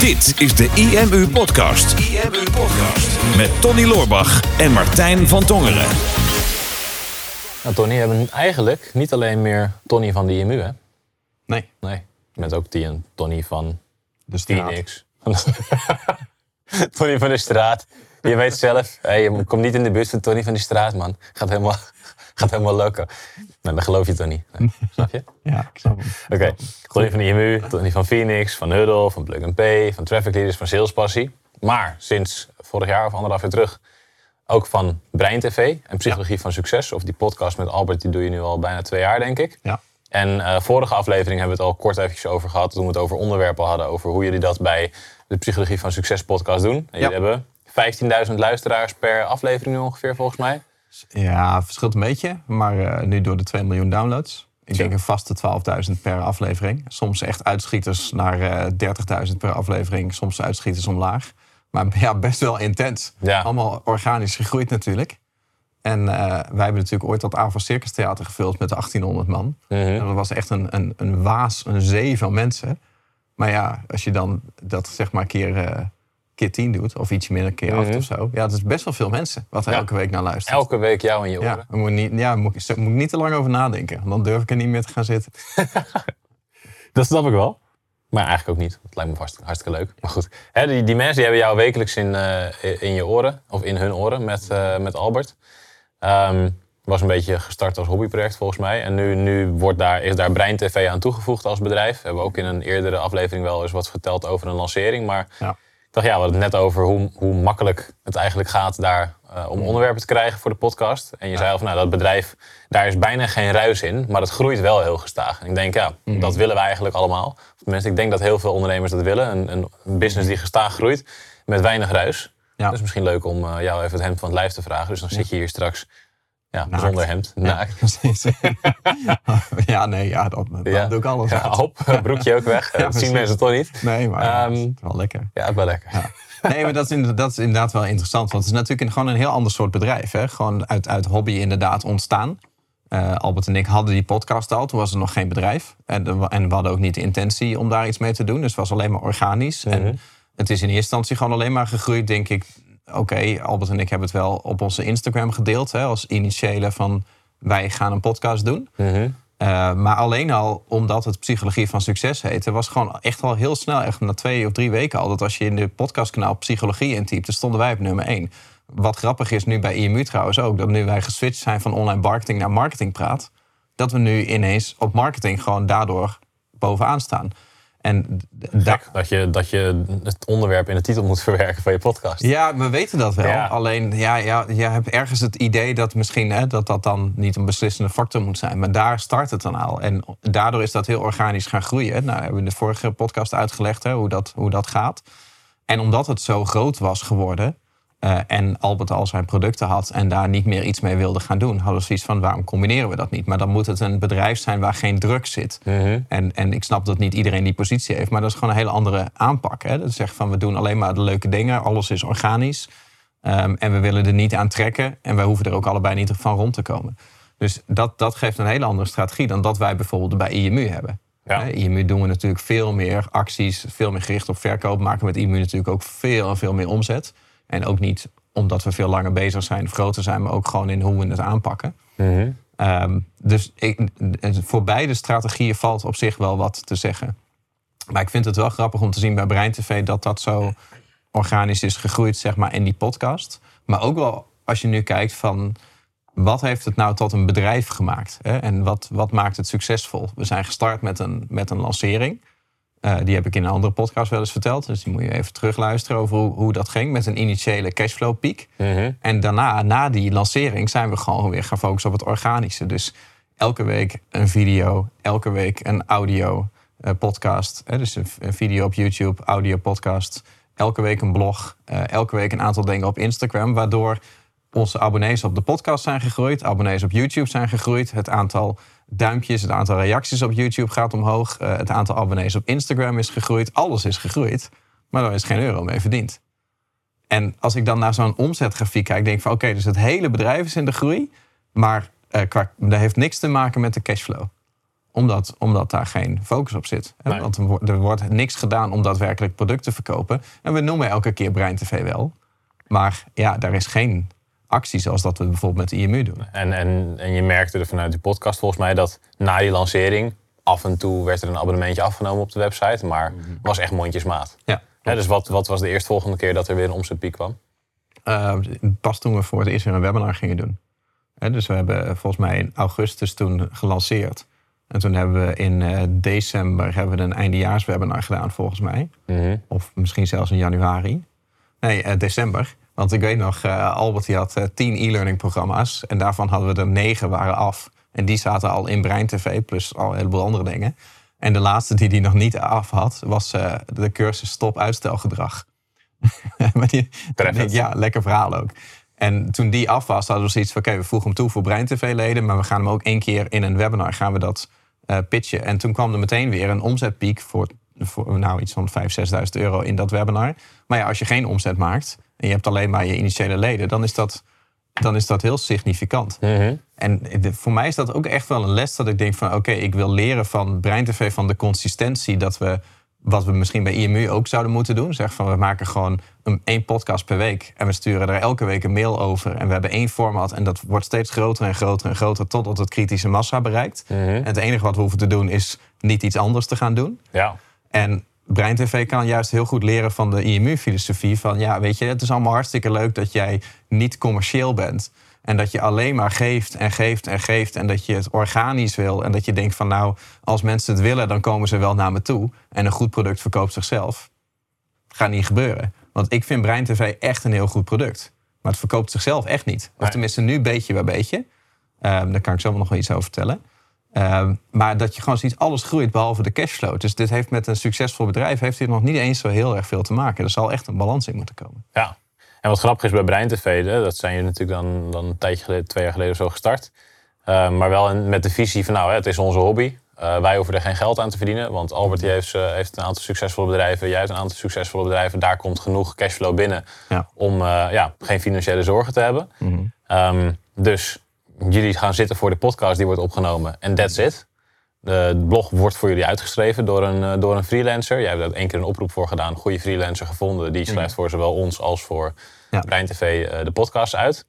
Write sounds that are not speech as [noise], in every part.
Dit is de IMU Podcast. IMU Podcast. Met Tony Loorbach en Martijn van Tongeren. Nou, Tony, we hebben eigenlijk niet alleen meer Tony van de IMU, hè? Nee. Nee. Je bent ook die een Tony van De straat. Phoenix. [laughs] Tony van de straat. Je weet zelf, hey, je komt niet in de buurt van Tony van de straat, man. Gaat helemaal, gaat helemaal lukken. Nee, dat geloof je toch niet. Nee. [laughs] Snap je? Ja, ik snap hem. Oké, Tony van de IMU, Tony van Phoenix, van Huddle, van Plug and Pay, van Traffic Leaders, van Salespassie. Maar sinds vorig jaar of anderhalf jaar terug ook van Brein TV en Psychologie van Succes. Of die podcast met Albert, die doe je nu al bijna twee jaar, denk ik. Ja. En eh, vorige aflevering hebben we het al kort eventjes over gehad. Toen we het over onderwerpen hadden. Over hoe jullie dat bij de Psychologie van Succes podcast doen. En jullie hebben 15.000 luisteraars per aflevering nu ongeveer, volgens mij. Ja, verschilt een beetje. Maar eh, nu door de 2 miljoen downloads. Ik denk een vaste 12.000 per aflevering. Soms echt uitschieters naar eh 30.000 per aflevering. Soms uitschieters omlaag. Maar [laughs] ja, best wel intens. Ja. Allemaal organisch gegroeid natuurlijk. En eh, wij hebben natuurlijk ooit dat Ava Circus Theater gevuld met 1800 man. Mhm. En dat was echt een, een, een waas, een zee van mensen. Maar ja, als je dan dat zeg maar keer, keer 10 doet, of iets minder, keer 8 Mhm. of zo. Ja, dat is best wel veel mensen wat er Ja. elke week naar luisteren. Elke week jou in je oren. Ja, moet, niet, ja, moet, ik- moet ik niet te lang over nadenken. Want dan durf ik er niet meer te gaan zitten. [laughs] Dat snap ik wel. Maar eigenlijk ook niet. Het lijkt me vast hartstikke leuk. Maar goed, Hè, die, die mensen die hebben jou wekelijks in, eh, in je oren. Of in hun oren met, eh, met Albert. Ehm, was een beetje gestart als hobbyproject volgens mij. En nu, nu wordt daar, is daar Brein TV aan toegevoegd als bedrijf. We hebben ook in een eerdere aflevering wel eens wat verteld over een lancering. Maar Ja. Dacht, ja, we hadden het net over hoe, hoe makkelijk het eigenlijk gaat daar eh, om onderwerpen te krijgen voor de podcast. En je zei al van, nou, dat bedrijf, daar is bijna geen ruis in, maar het groeit wel heel gestaag. En ik denk, ja, dat willen we eigenlijk allemaal. Tenminste, ik denk dat heel veel ondernemers dat willen. Een, een een business die gestaag groeit met weinig ruis. Ja. Dus misschien leuk om eh, jou even het hemd van het lijf te vragen. Dus dan zit je hier straks ja, Naakt. zonder hemd, naakt. [laughs] precies. ja, nee, ja, dat, dat Ja. doe ik alles Ja, uit. op, [laughs] broekje ook weg. Ja, dat zien precies. mensen toch niet. Nee, maar Ehm, het is wel lekker. Ja, wel lekker. Nee, maar dat is, inderdaad, dat is inderdaad wel interessant. Want het is natuurlijk gewoon een heel ander soort bedrijf. Hè? Gewoon uit, uit hobby inderdaad ontstaan. Eh, Albert en ik hadden die podcast al. Toen was er nog geen bedrijf. En, de- en we hadden ook niet de intentie om daar iets mee te doen. Dus het was alleen maar organisch. Mhm. En het is in eerste instantie gewoon alleen maar gegroeid, denk ik. Oké, Albert en ik hebben het wel op onze Instagram gedeeld. Hè, als initiële van wij gaan een podcast doen. Mhm. Uh, maar alleen al omdat het Psychologie van Succes heette, was gewoon echt al heel snel, echt na twee of drie weken al, dat als je in de podcastkanaal Psychologie intypte, stonden wij op nummer één. Wat grappig is nu bij IMU trouwens ook, dat nu wij geswitcht zijn van online marketing naar marketingpraat, dat we nu ineens op marketing gewoon daardoor bovenaan staan. En da- dat je, dat je het onderwerp in de titel moet [laughs] verwerken van je podcast. Ja, we weten dat wel. Ja. Alleen, ja, ja, je hebt ergens het idee dat misschien hè, dat dat dan niet een beslissende factor moet zijn. Maar daar start het dan al. En daardoor is dat heel organisch gaan groeien. Nou, hebben we in de vorige podcast uitgelegd hè, hoe, dat, hoe dat gaat. En omdat het zo groot was geworden. Eh, en Albert al zijn producten had en daar niet meer iets mee wilde gaan doen, hadden we zoiets van waarom combineren we dat niet? Maar dan moet het een bedrijf zijn waar geen druk zit. Mhm. En, en ik snap dat niet iedereen die positie heeft, maar dat is gewoon een hele andere aanpak. Hè? Dat echt van we doen alleen maar de leuke dingen, alles is organisch. Ehm, en we willen er niet aan trekken en wij hoeven er ook allebei niet van rond te komen. Dus dat, dat geeft een hele andere strategie dan dat wij bijvoorbeeld bij IMU hebben. Ja. IMU doen we natuurlijk veel meer acties, veel meer gericht op verkoop. Maken met IMU natuurlijk ook veel en veel meer omzet. En ook niet omdat we veel langer bezig zijn, of groter zijn, maar ook gewoon in hoe we het aanpakken. Mhm. Ehm, dus ik, voor beide strategieën valt op zich wel wat te zeggen. Maar ik vind het wel grappig om te zien bij Brein TV dat dat zo organisch is gegroeid, zeg maar, in die podcast. Maar ook wel als je nu kijkt van wat heeft het nou tot een bedrijf gemaakt? Hè? En wat, wat maakt het succesvol? We zijn gestart met een, met een lancering. Eh, die heb ik in een andere podcast wel eens verteld. Dus die moet je even terugluisteren over hoe, hoe dat ging. Met een initiële cashflow piek. Mhm. En daarna, na die lancering, zijn we gewoon weer gaan focussen op het organische. Dus elke week een video, elke week een audio eh, podcast. Hè, dus een, een video op YouTube, audio podcast. Elke week een blog, eh, elke week een aantal dingen op Instagram. Waardoor onze abonnees op de podcast zijn gegroeid, abonnees op YouTube zijn gegroeid. Het aantal duimpjes, het aantal reacties op YouTube gaat omhoog. eh, het aantal abonnees op Instagram is gegroeid. Alles is gegroeid, maar er is geen euro mee verdiend. En als ik dan naar zo'n omzetgrafiek kijk, denk ik van oké, dus het hele bedrijf is in de groei, maar qua, dat heeft niks te maken met de cashflow. Omdat, omdat daar geen focus op zit. hè. Nee. Want er wordt, er wordt niks gedaan om daadwerkelijk producten te verkopen. En we noemen elke keer Brein TV wel. Maar ja, daar is geen actie zoals dat we bijvoorbeeld met de IMU doen. En, en, en je merkte er vanuit die podcast volgens mij dat na die lancering af en toe werd er een abonnementje afgenomen op de website, maar was echt mondjesmaat. Ja. Dus wat, wat was de eerstvolgende keer dat er weer een omzetpiek kwam? Eh, pas toen we voor het eerst weer een webinar gingen doen. Dus we hebben volgens mij in augustus toen gelanceerd. En toen hebben we in eh, december hebben we een eindejaarswebinar gedaan volgens mij. Mhm. Of misschien zelfs in januari. Nee, eh, december. Want ik weet nog, eh, Albert die had eh, tien e-learning programma's. En daarvan hadden we er negen waren af. En die zaten al in Brein TV, plus al een heleboel andere dingen. En de laatste die die nog niet af had, was eh, de cursus Stop Uitstelgedrag. [laughs] maar die, ja, lekker verhaal ook. En toen die af was, hadden we zoiets van... oké, we voegen hem toe voor Brein TV-leden... maar we gaan hem ook één keer in een webinar gaan we dat pitchen. En toen kwam er meteen weer een omzetpiek voor, voor nou, iets van 5.000, 6.000 euro in dat webinar. Maar ja, als je geen omzet maakt en je hebt alleen maar je initiële leden... dan is dat, dan is dat heel significant. Mhm. En de- voor mij is dat ook echt wel een les dat ik denk van... oké, ik wil leren van Brein TV, van de consistentie... dat we, wat we misschien bij IMU ook zouden moeten doen. Zeg van, we maken gewoon een, één podcast per week... en we sturen er elke week een mail over... en we hebben één format en dat wordt steeds groter en groter en groter... totdat het kritische massa bereikt. Mhm. En het enige wat we hoeven te doen is niet iets anders te gaan doen. Ja. En Brein TV kan juist heel goed leren van de IMU-filosofie. Van ja, weet je, het is allemaal hartstikke leuk dat jij niet commercieel bent. En dat je alleen maar geeft en geeft en geeft. En dat je het organisch wil. En dat je denkt van nou, als mensen het willen, dan komen ze wel naar me toe. En een goed product verkoopt zichzelf. Gaat niet gebeuren. Want ik vind Brein TV echt een heel goed product. Maar het verkoopt zichzelf echt niet. Of tenminste nu beetje bij beetje. Ehm, daar kan ik zo nog wel iets over vertellen. Ehm, maar dat je gewoon ziet, alles groeit behalve de cashflow. Dus dit heeft met een succesvol bedrijf heeft dit nog niet eens zo heel erg veel te maken. Er zal echt een balans in moeten komen. Ja. En wat grappig is bij Brein TV, dat zijn jullie natuurlijk dan, dan een tijdje geleden, twee jaar geleden of zo gestart. Eh, maar wel met de visie van nou, hè, het is onze hobby. Eh, wij hoeven er geen geld aan te verdienen. Want Albert die heeft, eh, heeft een aantal succesvolle bedrijven. Jij hebt een aantal succesvolle bedrijven. Daar komt genoeg cashflow binnen Ja. om eh, ja, geen financiële zorgen te hebben. Ehm, dus jullie gaan zitten voor de podcast die wordt opgenomen. En that's it. De blog wordt voor jullie uitgeschreven door een, eh, door een freelancer. Jij hebt daar één keer een oproep voor gedaan. Goede freelancer gevonden. Die schrijft voor zowel ons als voor Ja. Brein TV eh, de podcast uit.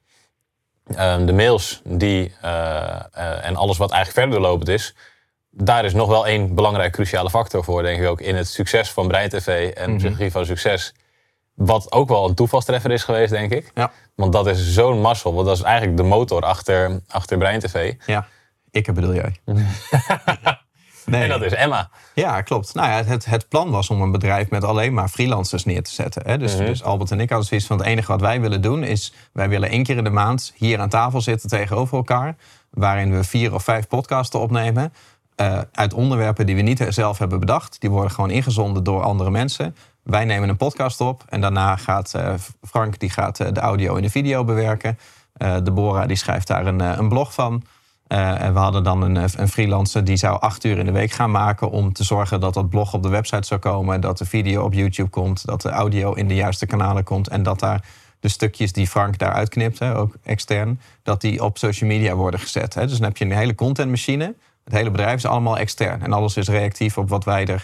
Ehm, de mails die, eh, en alles wat eigenlijk verder lopend is. Daar is nog wel één belangrijk cruciale factor voor, denk ik ook, in het succes van Brein TV en Psychologie van Succes. Wat ook wel een toevalstreffer is geweest, denk ik. Ja. Want dat is zo'n mazzel. Want dat is eigenlijk de motor achter, achter Brein TV. Ja, ik bedoel jij. [laughs] nee. En dat is Emma. Ja, klopt. Nou ja, het, het plan was om een bedrijf met alleen maar freelancers neer te zetten. Hè? Dus, dus Albert en ik hadden zoiets van het enige wat wij willen doen is... wij willen één keer in de maand hier aan tafel zitten tegenover elkaar... waarin we vier of vijf podcasten opnemen... eh, uit onderwerpen die we niet zelf hebben bedacht. Die worden gewoon ingezonden door andere mensen. Wij nemen een podcast op en daarna gaat eh, Frank die gaat, eh, de audio en de video bewerken. Eh Deborah die schrijft daar een, een blog van... En we hadden dan een, een freelancer die zou acht uur in de week gaan maken om te zorgen dat dat blog op de website zou komen, dat de video op YouTube komt, dat de audio in de juiste kanalen komt en dat daar de stukjes die Frank daar uitknipt, ook extern, dat die op social media worden gezet. Hè. Dus dan heb je een hele contentmachine. Het hele bedrijf is allemaal extern en alles is reactief op wat wij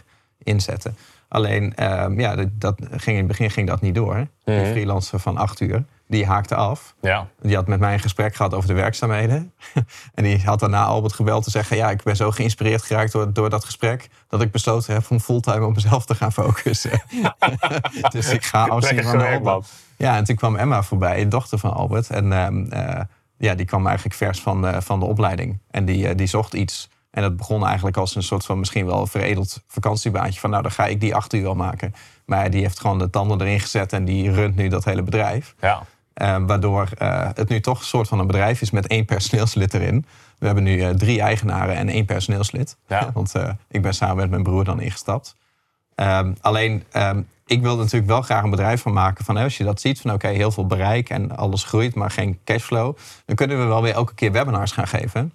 erin zetten. Alleen, ehm, ja, dat, dat ging in het begin ging dat niet door. hè. Die Mhm. freelancer van acht uur, die haakte af. Ja. Die had met mij een gesprek gehad over de werkzaamheden. [laughs] en die had daarna Albert gebeld te zeggen... ja, ik ben zo geïnspireerd geraakt door, door dat gesprek... dat ik besloten heb om fulltime op mezelf te gaan focussen. [laughs] [laughs] dus ik ga afzien van. Albert. Ja, en toen kwam Emma voorbij, de dochter van Albert. En ehm, eh, ja, die kwam eigenlijk vers van, de- van de opleiding. En die, eh, die zocht iets. En dat begon eigenlijk als een soort van misschien wel veredeld vakantiebaantje. Van nou, dan ga ik die acht uur al maken. Maar die heeft gewoon de tanden erin gezet en die runt nu dat hele bedrijf. Ja. Eh, waardoor eh, het nu toch een soort van een bedrijf is met één personeelslid erin. We hebben nu eh, drie eigenaren en één personeelslid. Ja. [laughs] Want eh, ik ben samen met mijn broer dan ingestapt. Ehm, alleen, ehm, ik wil natuurlijk wel graag een bedrijf van maken. Van, als je dat ziet, van oké, heel veel bereik en alles groeit, maar geen cashflow. Dan kunnen we wel weer elke keer webinars gaan geven.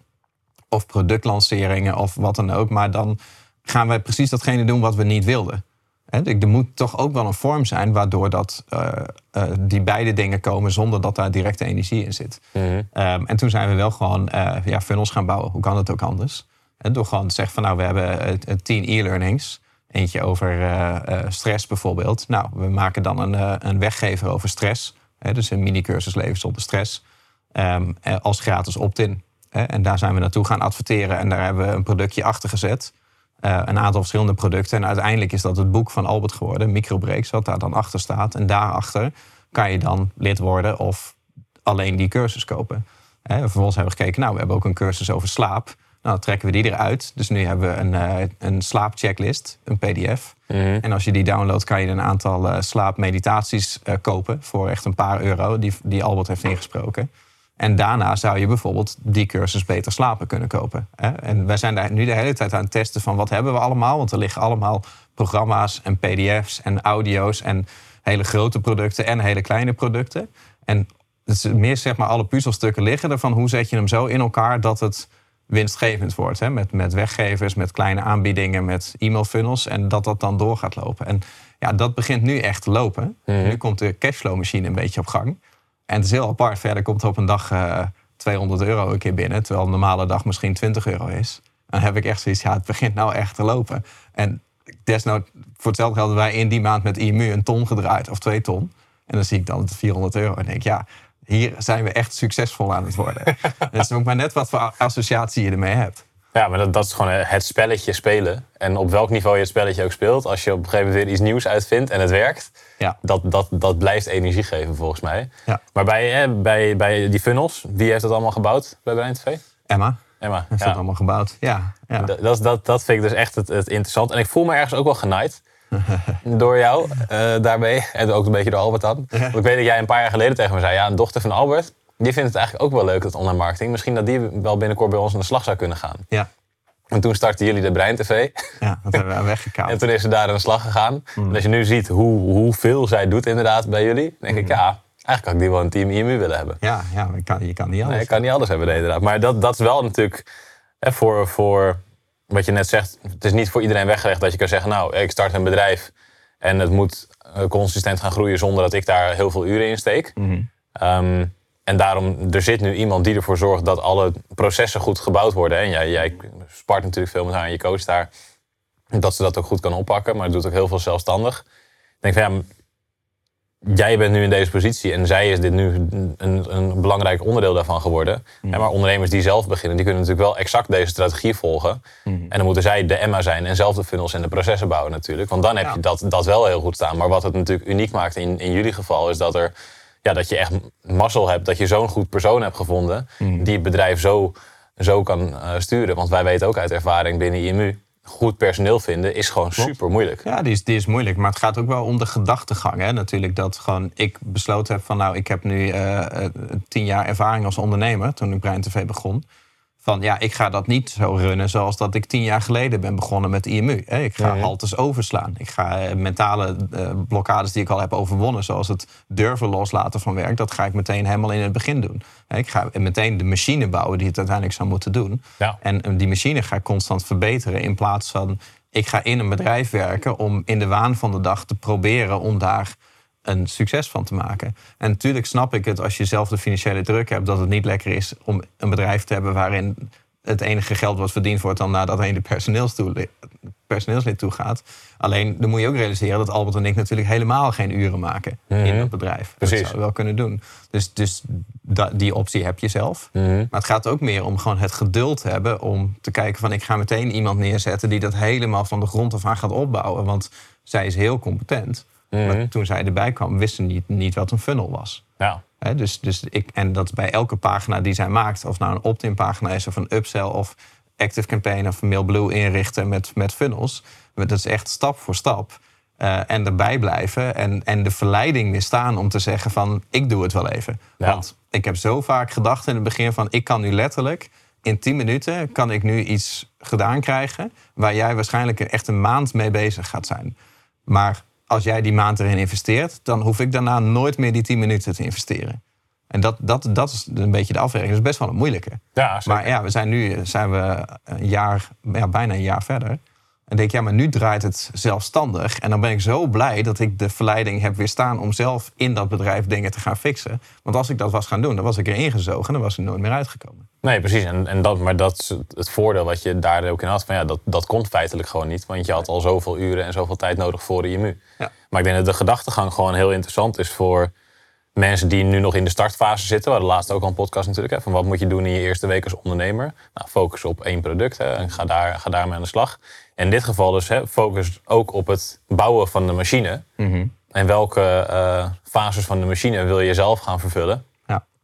Of productlanceringen of wat dan ook. Maar dan gaan wij precies datgene doen wat we niet wilden. Er moet toch ook wel een vorm zijn waardoor dat, eh, eh, die beide dingen komen zonder dat daar directe energie in zit. Mhm. Ehm, en toen zijn we wel gewoon eh, ja, funnels gaan bouwen. Hoe kan het ook anders? En door gewoon te zeggen van nou, we hebben tien e-learnings. Eentje over stress bijvoorbeeld. Nou, we maken dan een, een weggever over stress. Hè, dus een mini-cursus leven zonder stress. Ehm, eh, als gratis opt-in. En daar zijn we naartoe gaan adverteren. En daar hebben we een productje achter gezet. Eh, een aantal verschillende producten. En uiteindelijk is dat het boek van Albert geworden. Microbreaks, wat daar dan achter staat. En daarachter kan je dan lid worden of alleen die cursus kopen. Hè, vervolgens hebben we gekeken, nou, we hebben ook een cursus over slaap. Nou, dan trekken we die eruit. Dus nu hebben we een, eh, een slaapchecklist, een pdf. En als je die downloadt, kan je een aantal eh, slaapmeditaties kopen... voor echt een paar euro, die, die Albert heeft ingesproken. En daarna zou je bijvoorbeeld die cursus beter slapen kunnen kopen. Hè? En wij zijn daar nu de hele tijd aan het testen van wat hebben we allemaal. Want er liggen allemaal programma's en pdf's en audio's... en hele grote producten en hele kleine producten. En het is meer zeg maar alle puzzelstukken liggen er van hoe zet je hem zo in elkaar dat het winstgevend wordt. Hè? Met, met weggevers, met kleine aanbiedingen, met e-mailfunnels. En dat dat dan door gaat lopen. En ja, dat begint nu echt te lopen. Nu komt de cashflow machine een beetje op gang. En het is heel apart. Verder komt er op een dag eh 200 euro een keer binnen. Terwijl een normale dag misschien 20 euro is. Dan heb ik echt zoiets, ja, het begint nou echt te lopen. En desnoods, voor hetzelfde geld wij in die maand met IMU een ton gedraaid. Of twee ton. En dan zie ik dan het 400 euro. En denk ja, hier zijn we echt succesvol aan het worden. Het is ook maar net wat voor associatie je ermee hebt. Ja, maar dat, dat is gewoon het spelletje spelen. En op welk niveau je het spelletje ook speelt, als je op een gegeven moment weer iets nieuws uitvindt en het werkt, Ja. dat, dat, dat blijft energie geven volgens mij. Ja. Maar bij, eh, bij, bij die funnels, wie heeft dat allemaal gebouwd bij Brein TV? Emma, Emma. heeft Ja. dat allemaal gebouwd. Ja, ja. Dat, dat, dat, dat vind ik dus echt het, het interessant. En ik voel me ergens ook wel genaaid [laughs] door jou eh, daarmee. En ook een beetje door Albert dan. Want ik weet dat jij een paar jaar geleden tegen me zei... ja, een dochter van Albert, die vindt het eigenlijk ook wel leuk, dat online marketing. Misschien dat die wel binnenkort bij ons aan de slag zou kunnen gaan. ja. En toen startten jullie de Brein TV. ja, dat hebben we weggekaapt. En toen is ze daar aan de slag gegaan. En als je nu ziet hoe, hoeveel zij doet inderdaad bij jullie... dan denk ik, ja, eigenlijk had ik die wel een team IMU willen hebben. Ja, ja je, kan, je kan niet alles. Nee, ik kan niet alles hebben, nee, inderdaad. Maar dat, dat is wel natuurlijk hè, voor, voor wat je net zegt. Het is niet voor iedereen weggelegd dat je kan zeggen: Nou, ik start een bedrijf en het moet consistent gaan groeien zonder dat ik daar heel veel uren in steek. Ehm, en daarom, er zit nu iemand die ervoor zorgt dat alle processen goed gebouwd worden. En jij, jij spart natuurlijk veel met haar en je coach daar. Dat ze dat ook goed kan oppakken, maar het doet ook heel veel zelfstandig. Ik denk van ja, jij bent nu in deze positie en zij is dit nu een, een belangrijk onderdeel daarvan geworden. En maar ondernemers die zelf beginnen, die kunnen natuurlijk wel exact deze strategie volgen. Mhm. En dan moeten zij de Emma zijn en zelf de funnels en de processen bouwen natuurlijk. Want dan heb Ja. je dat, dat wel heel goed staan. Maar wat het natuurlijk uniek maakt in, in jullie geval is dat, er, ja, dat je echt mazzel hebt. Dat je zo'n goed persoon hebt gevonden Mhm. die het bedrijf zo, zo kan eh, sturen. Want wij weten ook uit ervaring binnen IMU, goed personeel vinden is gewoon super moeilijk. Ja, die is, die is moeilijk. Maar het gaat ook wel om de gedachtegang. Hè? Natuurlijk dat gewoon ik besloten heb van... nou, ik heb nu eh, eh, tien jaar ervaring als ondernemer... toen ik Brein TV begon. Van ja, ik ga dat niet zo runnen zoals dat ik tien jaar geleden ben begonnen met IMU. Ik ga haltes overslaan. Ik ga eh, mentale eh, blokkades die ik al heb overwonnen... zoals het durven loslaten van werk... dat ga ik meteen helemaal in het begin doen. Ik ga meteen de machine bouwen die het uiteindelijk zou moeten doen. Ja. En eh, die machine ga ik constant verbeteren in plaats van ik ga in een bedrijf werken om in de waan van de dag te proberen om daar een succes van te maken. En natuurlijk snap ik het als je zelf de financiële druk hebt dat het niet lekker is om een bedrijf te hebben waarin het enige geld wat verdiend wordt dan naar dat ene personeelstoe- personeelslid toe gaat. Alleen dan moet je ook realiseren dat Albert en ik natuurlijk helemaal geen uren maken in dat bedrijf. Dat Precies. zouden we wel kunnen doen. Dus, dus die optie heb je zelf. Mhm. Maar het gaat ook meer om gewoon het geduld hebben om te kijken van ik ga meteen iemand neerzetten die dat helemaal van de grond af aan gaat opbouwen. Want zij is heel competent. Mhm. Maar toen zij erbij kwam, wist ze niet, niet wat een funnel was. Ja. Dus, dus ik, en dat bij elke pagina die zij maakt, of nou een opt-in pagina is of een upsell of active campaign of Mailblue inrichten met, met funnels. Dat is echt stap voor stap. Eh, en erbij blijven en, en de verleiding weerstaan om te zeggen van ik doe het wel even. Ja. Want ik heb zo vaak gedacht in het begin van ik kan nu letterlijk in 10 minuten kan ik nu iets gedaan krijgen waar jij waarschijnlijk echt een maand mee bezig gaat zijn. Maar als jij die maand erin investeert, dan hoef ik daarna nooit meer die 10 minuten te investeren. En dat, dat, dat is een beetje de afweging. Dat is best wel een moeilijke. Ja, zeker. Maar ja, we zijn nu zijn we een jaar, ja, bijna een jaar verder. En denk ja, maar nu draait het zelfstandig. En dan ben ik zo blij dat ik de verleiding heb weerstaan om zelf in dat bedrijf dingen te gaan fixen. Want als ik dat was gaan doen, dan was ik erin gezogen en dan was ik nooit meer uitgekomen. Nee, precies. En, en dat, maar dat is het- voordeel wat je daar ook in had. Van ja, dat, dat komt feitelijk gewoon niet. Want je had al zoveel uren en zoveel tijd nodig voor de IMU. Ja. Maar ik denk dat de gedachtegang gewoon heel interessant is voor mensen die nu nog in de startfase zitten. We hadden laatst ook al een podcast natuurlijk. Hè, van wat moet je doen in je eerste week als ondernemer? Nou, focus op één product hè, en ga, daar, ga daarmee aan de slag. In dit geval dus hè, focus ook op het bouwen van de machine. En welke eh, fases van de machine wil je zelf gaan vervullen?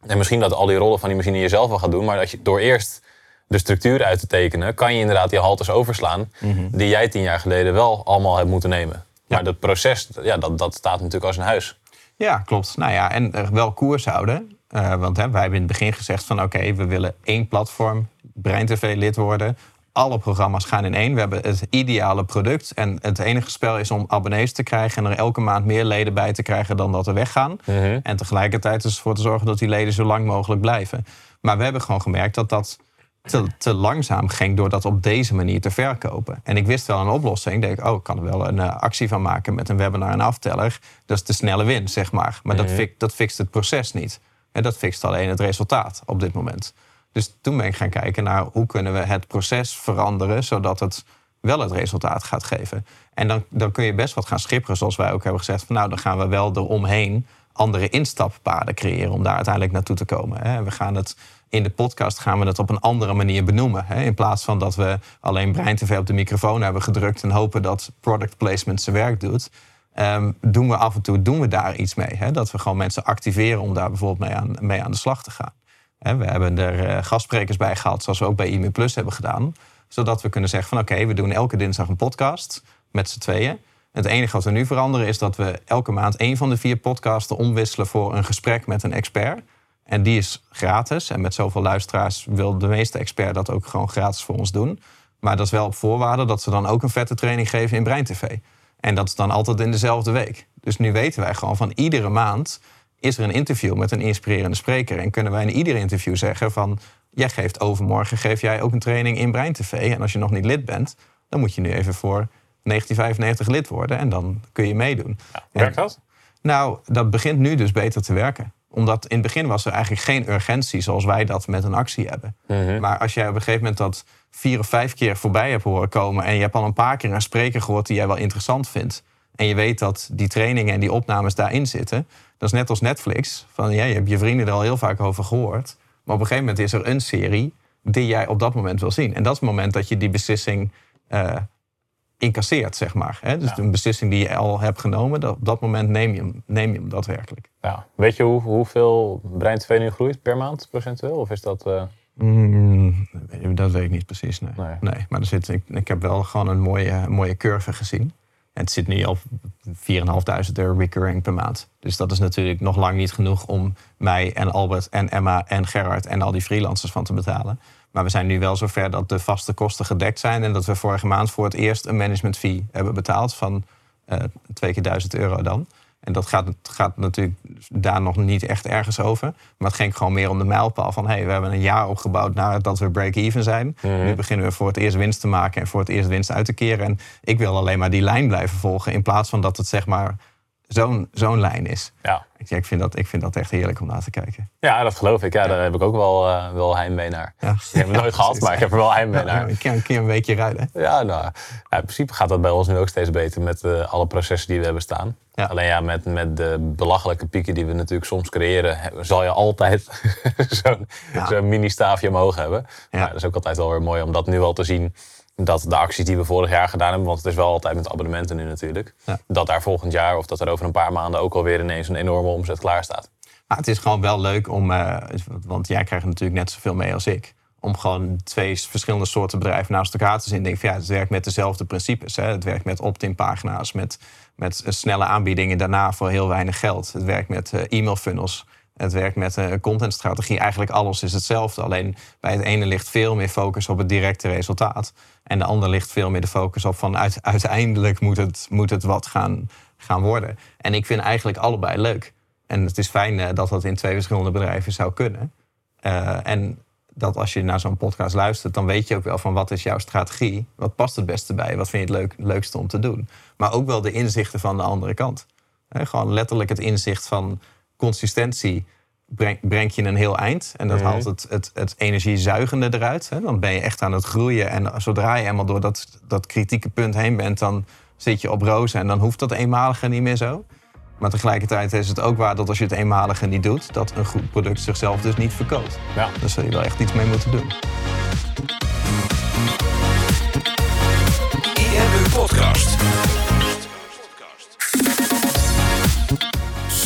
En misschien dat al die rollen van die machine je zelf wel gaat doen. Maar dat je door eerst de structuur uit te tekenen... kan je inderdaad die haltes overslaan... die jij tien jaar geleden wel allemaal hebt moeten nemen. Maar dat proces, ja, dat, dat staat natuurlijk als een huis. Ja, klopt. Nou ja, en er wel koers houden. Eh, want hè, wij hebben in het begin gezegd van oké, we willen één platform, Brein TV lid worden. Alle programma's gaan in één. We hebben het ideale product. En het enige spel is om abonnees te krijgen en er elke maand meer leden bij te krijgen dan dat er weggaan. En tegelijkertijd dus ervoor te zorgen dat die leden zo lang mogelijk blijven. Maar we hebben gewoon gemerkt dat dat te, te langzaam ging door dat op deze manier te verkopen. En ik wist wel een oplossing. Ik denk, oh, ik kan er wel een eh, actie van maken met een webinar en afteller. Dat is de snelle win, zeg maar. Maar dat, fix, dat fixt het proces niet. En dat fixt alleen het resultaat op dit moment. Dus toen ben ik gaan kijken naar hoe kunnen we het proces veranderen... zodat het wel het resultaat gaat geven. En dan, dan kun je best wat gaan schipperen, zoals wij ook hebben gezegd. Van, nou, dan gaan we wel eromheen andere instappaden creëren om daar uiteindelijk naartoe te komen. We gaan het in de podcast gaan we het op een andere manier benoemen. In plaats van dat we alleen Brein TV op de microfoon hebben gedrukt en hopen dat product placement zijn werk doet. ehm, doen we af en toe doen we daar iets mee. Dat we gewoon mensen activeren om daar bijvoorbeeld mee aan, mee aan de slag te gaan. We hebben er eh, gastsprekers bij gehaald, zoals we ook bij IMU Plus hebben gedaan. Zodat we kunnen zeggen van oké, we doen elke dinsdag een podcast met z'n tweeën. Het enige wat we nu veranderen is dat we elke maand één van de vier podcasten omwisselen voor een gesprek met een expert. En die is gratis. En met zoveel luisteraars wil de meeste expert dat ook gewoon gratis voor ons doen. Maar dat is wel op voorwaarde dat ze dan ook een vette training geven in Brein TV. En dat is dan altijd in dezelfde week. Dus nu weten wij gewoon van iedere maand is er een interview met een inspirerende spreker. En kunnen wij in ieder interview zeggen van... jij geeft overmorgen geef jij ook een training in Brein TV. En als je nog niet lid bent, dan moet je nu even voor 1995 lid worden. En dan kun je meedoen. Werkt dat? Nou, dat begint nu dus beter te werken. Omdat in het begin was er eigenlijk geen urgentie zoals wij dat met een actie hebben. Maar als jij op een gegeven moment dat vier of vijf keer voorbij hebt horen komen... en je hebt al een paar keer een spreker gehoord die jij wel interessant vindt... en je weet dat die trainingen en die opnames daarin zitten... dat is net als Netflix. Van, ja, je hebt je vrienden er al heel vaak over gehoord. Maar op een gegeven moment is er een serie die jij op dat moment wil zien. En dat is het moment dat je die beslissing eh, incasseert, zeg maar. Hè? Dus een beslissing die je al hebt genomen, dat, op dat moment neem je hem, neem je hem daadwerkelijk. Ja. Weet je hoe, hoeveel Brein TV nu groeit per maand procentueel? Of is dat... eh, Mm, dat weet ik niet precies, nee. Nee. nee. maar er zit, ik, ik heb wel gewoon een mooie, mooie curve gezien. En het zit nu op 4.500 euro recurring per maand. Dus dat is natuurlijk nog lang niet genoeg om mij en Albert en Emma en Gerard en al die freelancers van te betalen. Maar we zijn nu wel zover dat de vaste kosten gedekt zijn. En dat we vorige maand voor het eerst een management fee hebben betaald van eh, twee keer 1000 euro dan. En dat gaat, gaat natuurlijk daar nog niet echt ergens over. Maar het ging gewoon meer om de mijlpaal van... hey, we hebben een jaar opgebouwd nadat we break-even zijn. Nu beginnen we voor het eerst winst te maken en voor het eerst winst uit te keren. En ik wil alleen maar die lijn blijven volgen... in plaats van dat het zeg maar zo'n zo'n lijn is. ja. Ik, ik, vind dat, ik vind dat echt heerlijk om naar te kijken. ja, dat geloof ik. Ja, Daar heb ik ook wel, eh, wel heimwee naar. Ja. Ik heb het nooit [laughs] gehad, maar ik heb er wel heimwee naar. een, keer, een keer een weekje rijden. Ja, nou, in principe gaat dat bij ons nu ook steeds beter met eh, alle processen die we hebben staan. Ja. Alleen ja, met, met de belachelijke pieken die we natuurlijk soms creëren, zal je altijd [laughs] zo'n Ja. mini-staafje omhoog hebben. Ja. Maar dat is ook altijd wel weer mooi om dat nu al te zien. Dat de acties die we vorig jaar gedaan hebben, want het is wel altijd met abonnementen nu natuurlijk, Ja. dat daar volgend jaar of dat er over een paar maanden ook alweer ineens een enorme omzet klaar staat. Maar het is gewoon wel leuk om, eh, want jij krijgt natuurlijk net zoveel mee als ik. Om gewoon twee verschillende soorten bedrijven naast elkaar te zien. Ik denk van ja, het werkt met dezelfde principes. Hè. Het werkt met opt-in pagina's, met, met snelle aanbiedingen daarna voor heel weinig geld. Het werkt met eh, e-mail funnels. Het werkt met een contentstrategie. Eigenlijk alles is hetzelfde. Alleen bij het ene ligt veel meer focus op het directe resultaat. En de ander ligt veel meer de focus op van uit- uiteindelijk moet het, moet het wat gaan, gaan worden. En ik vind eigenlijk allebei leuk. En het is fijn eh, dat dat in twee verschillende bedrijven zou kunnen. Eh, en dat als je naar zo'n podcast luistert, dan weet je ook wel van wat is jouw strategie? Wat past het beste bij? Wat vind je het leuk, leukste om te doen? Maar ook wel de inzichten van de andere kant. Hè, gewoon letterlijk het inzicht van consistentie. breng, breng je een heel eind. En dat Mhm. haalt het, het, het energiezuigende eruit. Hè. Dan ben je echt aan het groeien. En zodra je eenmaal door dat, dat kritieke punt heen bent... dan zit je op rozen en dan hoeft dat eenmalige niet meer zo. Maar tegelijkertijd is het ook waar dat als je het eenmalige niet doet... dat een goed product zichzelf dus niet verkoopt. Ja. Daar zul je wel echt iets mee moeten doen. IMU Podcast.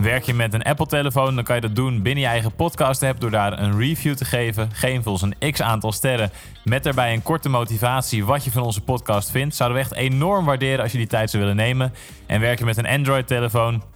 Werk je met een Apple-telefoon, dan kan je dat doen binnen je eigen podcast-app door daar een review te geven. Geef ons een x aantal sterren met daarbij een korte motivatie wat je van onze podcast vindt. Zouden we echt enorm waarderen als je die tijd zou willen nemen. En werk je met een Android-telefoon,